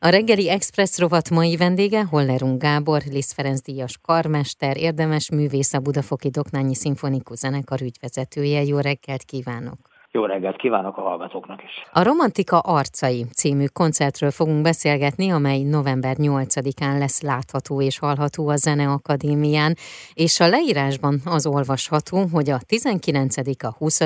A reggeli Express rovat mai vendége Hollerung Gábor, Liszt Ferenc díjas karmester, érdemes művész a Budafoki Doknányi Szimfonikus Zenekar ügyvezetője. Jó reggelt kívánok! Jó reggelt kívánok a hallgatóknak is! A Romantika Arcai című koncertről fogunk beszélgetni, amely november 8-án lesz látható és hallható a Zeneakadémián, és a leírásban az olvasható, hogy a 19., a 20.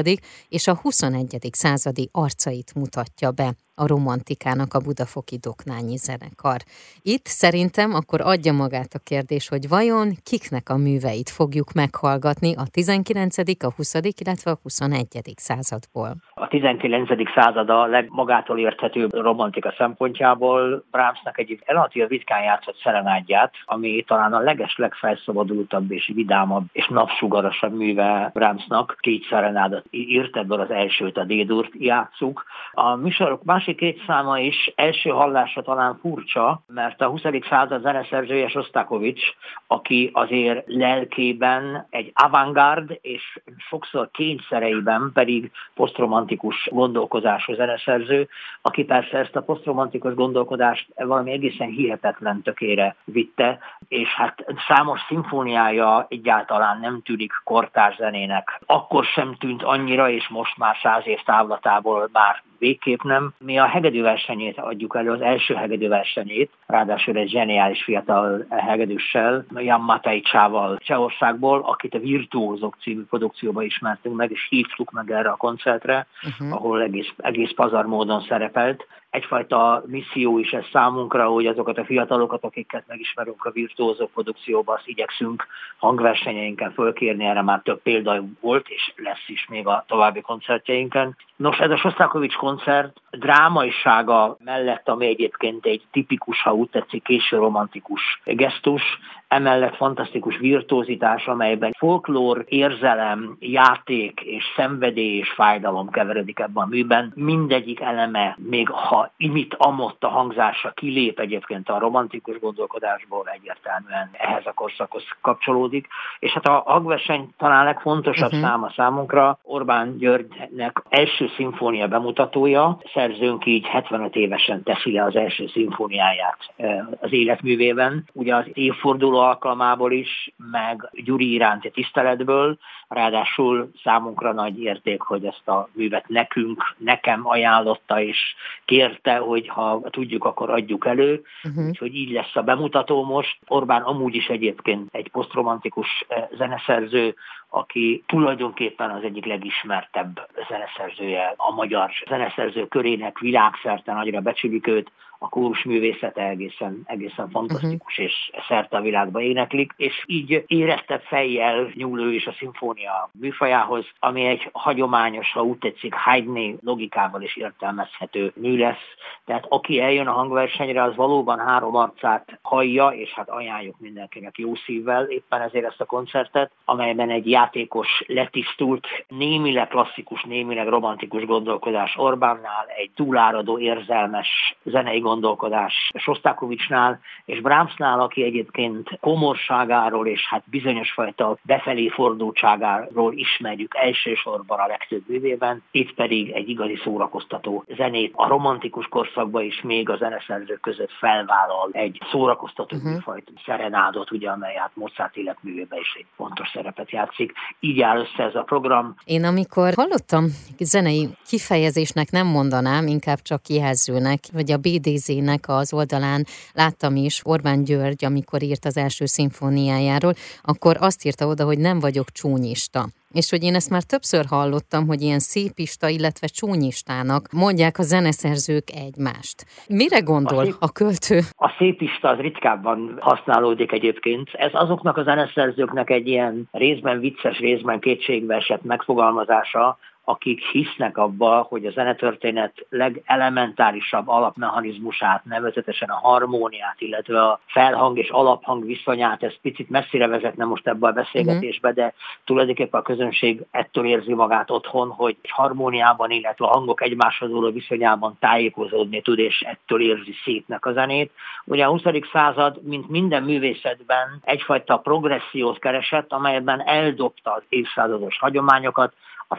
és a 21. századi arcait mutatja be a romantikának a Budafoki Doknányi Zenekar. Itt szerintem akkor adja magát a kérdés, hogy vajon kiknek a műveit fogjuk meghallgatni a 19., a 20., illetve a 21. századból. A 19. század a legmagától érthetőbb romantika szempontjából Brahmsnak egy relatív ritkán játszott szerenádját, ami talán a leges legfelszabadultabb és vidámabb és napsugarasabb műve Brahmsnak. Két szerenádat írt, ebből az elsőt a Dédurt játszuk. A műsorok másik két száma is első hallásra talán furcsa, mert a 20. század zeneszerzője Sostakovics, aki azért lelkében egy avantgárd és sokszor kényszereiben pedig posztromantikus gondolkozású zeneszerző, aki persze ezt a posztromantikus gondolkodást valami egészen hihetetlen tökére vitte, és hát számos szimfóniája egyáltalán nem tűnik kortárs zenének. Akkor sem tűnt annyira, és most már száz év távlatából már végképp nem. Mi a hegedűversenyét adjuk elő, az első hegedűversenyét, ráadásul egy zseniális fiatal hegedűssel, Jan Matejcsával Csehországból, akit a Virtuózok című produkcióba ismertünk meg, és hívtuk meg erre a koncertre, uh-huh. ahol egész, egész pazar módon szerepelt egyfajta misszió is ez számunkra, hogy azokat a fiatalokat, akiket megismerünk a virtuózó produkcióban, azt igyekszünk hangversenyeinken fölkérni, erre már több példa volt, és lesz is még a további koncertjeinken. Nos, ez a Sostakovics koncert drámaisága mellett, ami egyébként egy tipikus, ha úgy tetszik, késő romantikus gesztus, emellett fantasztikus virtuózitás, amelyben folklór, érzelem, játék és szenvedély és fájdalom keveredik ebben a műben. Mindegyik eleme, még ha imit amott a hangzása kilép egyébként a romantikus gondolkodásból egyértelműen ehhez a korszakhoz kapcsolódik. És hát a hangverseny talán legfontosabb uh-huh. száma számunkra Orbán Györgynek első szimfónia bemutatója. Szerzőnk így 75 évesen teszi le az első szimfóniáját eh, az életművében. Ugye az évforduló alkalmából is, meg Gyuri iránti tiszteletből, ráadásul számunkra nagy érték, hogy ezt a művet nekünk, nekem ajánlotta, és kérte, hogy ha tudjuk, akkor adjuk elő. Uh-huh. Úgyhogy így lesz a bemutató most. Orbán amúgy is egyébként egy posztromantikus eh, zeneszerző, aki tulajdonképpen az egyik legismertebb zeneszerzője a magyar zeneszerző körének, világszerte nagyra becsülik őt, a kórus művészete egészen, egészen fantasztikus, uh-huh. és szerte a világba éneklik, és így érezte fejjel nyúl ő is a szimfónia műfajához, ami egy hagyományos, ha úgy tetszik, Haydn logikával is értelmezhető mű lesz. Tehát aki eljön a hangversenyre, az valóban három arcát hallja, és hát ajánljuk mindenkinek jó szívvel éppen ezért ezt a koncertet, amelyben egy játékos, letisztult, némileg klasszikus, némileg romantikus gondolkodás Orbánnál, egy túláradó, érzelmes zenei gondolkodás Sostakovicsnál és Brahmsnál, aki egyébként komorságáról és hát bizonyos fajta befelé fordultságáról ismerjük elsősorban a legtöbb művében, itt pedig egy igazi szórakoztató zenét a romantikus korszakban is még a zeneszerzők között felvállal egy szórakoztató uh-huh. műfajt, szerenádot, ugye, amely hát Mozart életművében is egy fontos szerepet játszik. Így áll össze ez a program. Én amikor hallottam zenei kifejezésnek nem mondanám, inkább csak kijelzőnek, vagy a BDZ Izének az oldalán láttam is Orbán György, amikor írt az első szimfóniájáról, akkor azt írta oda, hogy nem vagyok csúnyista. És hogy én ezt már többször hallottam, hogy ilyen szépista, illetve csúnyistának mondják a zeneszerzők egymást. Mire gondol a, szép, a költő? A szépista az ritkábban használódik egyébként. Ez azoknak a zeneszerzőknek egy ilyen részben vicces, részben kétségbe esett megfogalmazása, akik hisznek abba, hogy a zenetörténet legelementárisabb alapmechanizmusát, nevezetesen a harmóniát, illetve a felhang és alaphang viszonyát, ez picit messzire vezetne most ebbe a beszélgetésbe, de tulajdonképpen a közönség ettől érzi magát otthon, hogy harmóniában, illetve a hangok egymáshoz való viszonyában tájékozódni tud, és ettől érzi szépnek a zenét. Ugye a 20. század, mint minden művészetben egyfajta progressziót keresett, amelyben eldobta az évszázados hagyományokat, a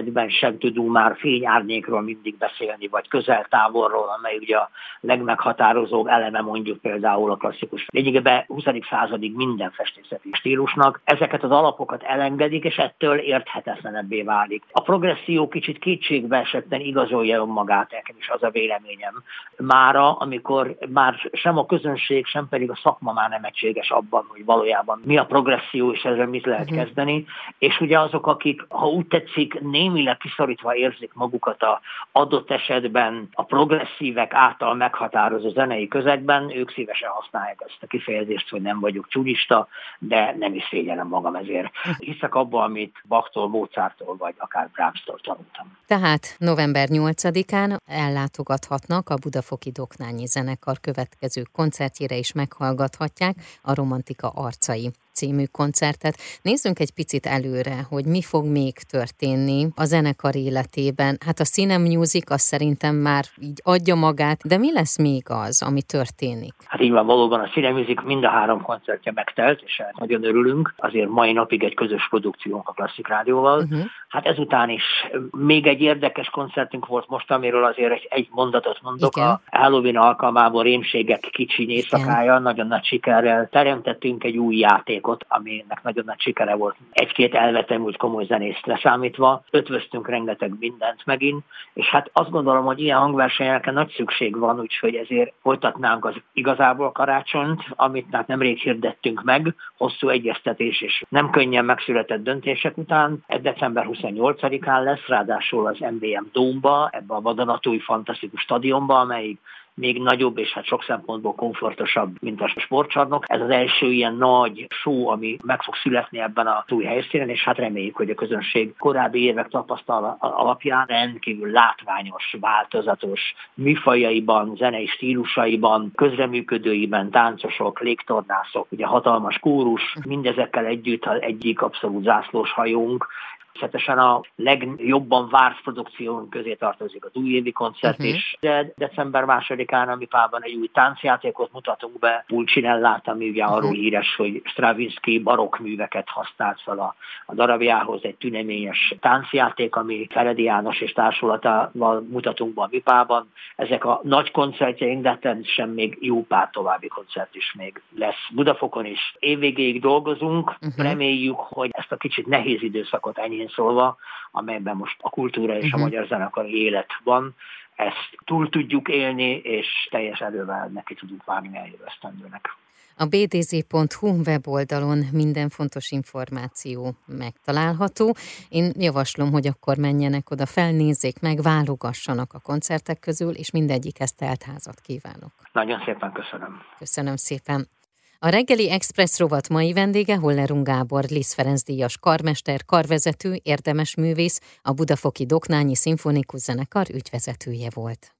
festészetben sem tudunk már fényárnyékról mindig beszélni, vagy közel-távolról, amely ugye a legmeghatározóbb eleme mondjuk például a klasszikus lényegében 20. századig minden festészeti stílusnak. Ezeket az alapokat elengedik, és ettől érthetetlenebbé válik. A progresszió kicsit kétségbe esetten igazolja önmagát, nekem is az a véleményem. Mára, amikor már sem a közönség, sem pedig a szakma már nem egységes abban, hogy valójában mi a progresszió, és ezzel mit lehet uh-huh. kezdeni. És ugye azok, akik, ha úgy tetszik, némileg kiszorítva érzik magukat a adott esetben a progresszívek által meghatározó zenei közegben, ők szívesen használják ezt a kifejezést, hogy nem vagyok csúnyista, de nem is szégyenem magam ezért. Hiszek abban, amit Bachtól, Mozarttól vagy akár Brahmstól tanultam. Tehát november 8-án ellátogathatnak a Budafoki Doknányi Zenekar következő koncertjére is meghallgathatják a Romantika arcai című koncertet. Nézzünk egy picit előre, hogy mi fog még történni a zenekar életében. Hát a Cine Music az szerintem már így adja magát, de mi lesz még az, ami történik? Hát így van, valóban a Cine Music mind a három koncertje megtelt, és hát nagyon örülünk. Azért mai napig egy közös produkciónk a Klasszik Rádióval. Uh-huh. Hát ezután is még egy érdekes koncertünk volt most, amiről azért egy, egy mondatot mondok. Igen. A Halloween alkalmából Rémségek kicsi éjszakája, nagyon nagy sikerrel teremtettünk egy új játékot játékot, aminek nagyon nagy sikere volt. Egy-két elvetemült komoly zenészt leszámítva, ötvöztünk rengeteg mindent megint, és hát azt gondolom, hogy ilyen hangversenyekre nagy szükség van, úgyhogy ezért folytatnánk az igazából karácsonyt, amit hát nemrég hirdettünk meg, hosszú egyeztetés és nem könnyen megszületett döntések után. Ez december 28-án lesz, ráadásul az MBM Dómba, ebbe a vadonatúj fantasztikus stadionba, amelyik még nagyobb és hát sok szempontból komfortosabb, mint a sportcsarnok. Ez az első ilyen nagy show, ami meg fog születni ebben a új helyszínen, és hát reméljük, hogy a közönség korábbi évek tapasztal alapján rendkívül látványos, változatos műfajaiban, zenei stílusaiban, közreműködőiben, táncosok, légtornászok, ugye hatalmas kórus, mindezekkel együtt egyik abszolút zászlós hajónk, Természetesen a legjobban várt produkciónk közé tartozik az újévi koncert uh-huh. is, de december másodikán a MIPában egy új táncjátékot mutatunk be, Pulcinellát, ami ugye uh-huh. arról híres, hogy Stravinsky barokk műveket használt fel a, a darabjához, egy tüneményes táncjáték, ami Feredi János és társulatával mutatunk be a MIPában. Ezek a nagy koncertjeink, de természetesen még jó pár további koncert is még lesz Budafokon is. Évvégéig dolgozunk, uh-huh. reméljük, hogy ezt a kicsit nehéz időszakot enyhén szólva, amelyben most a kultúra és a mhm. magyar zenekari élet van, ezt túl tudjuk élni, és teljes erővel neki tudunk várni eljövő esztendőnek. A bdz.hu weboldalon minden fontos információ megtalálható. Én javaslom, hogy akkor menjenek oda, felnézzék meg, válogassanak a koncertek közül, és mindegyikhez teltházat kívánok. Nagyon szépen köszönöm. Köszönöm szépen. A reggeli Express rovat mai vendége Hollerung Gábor, Lisz Ferenc díjas karmester, karvezető, érdemes művész, a Budafoki Doknányi Szimfonikus Zenekar ügyvezetője volt.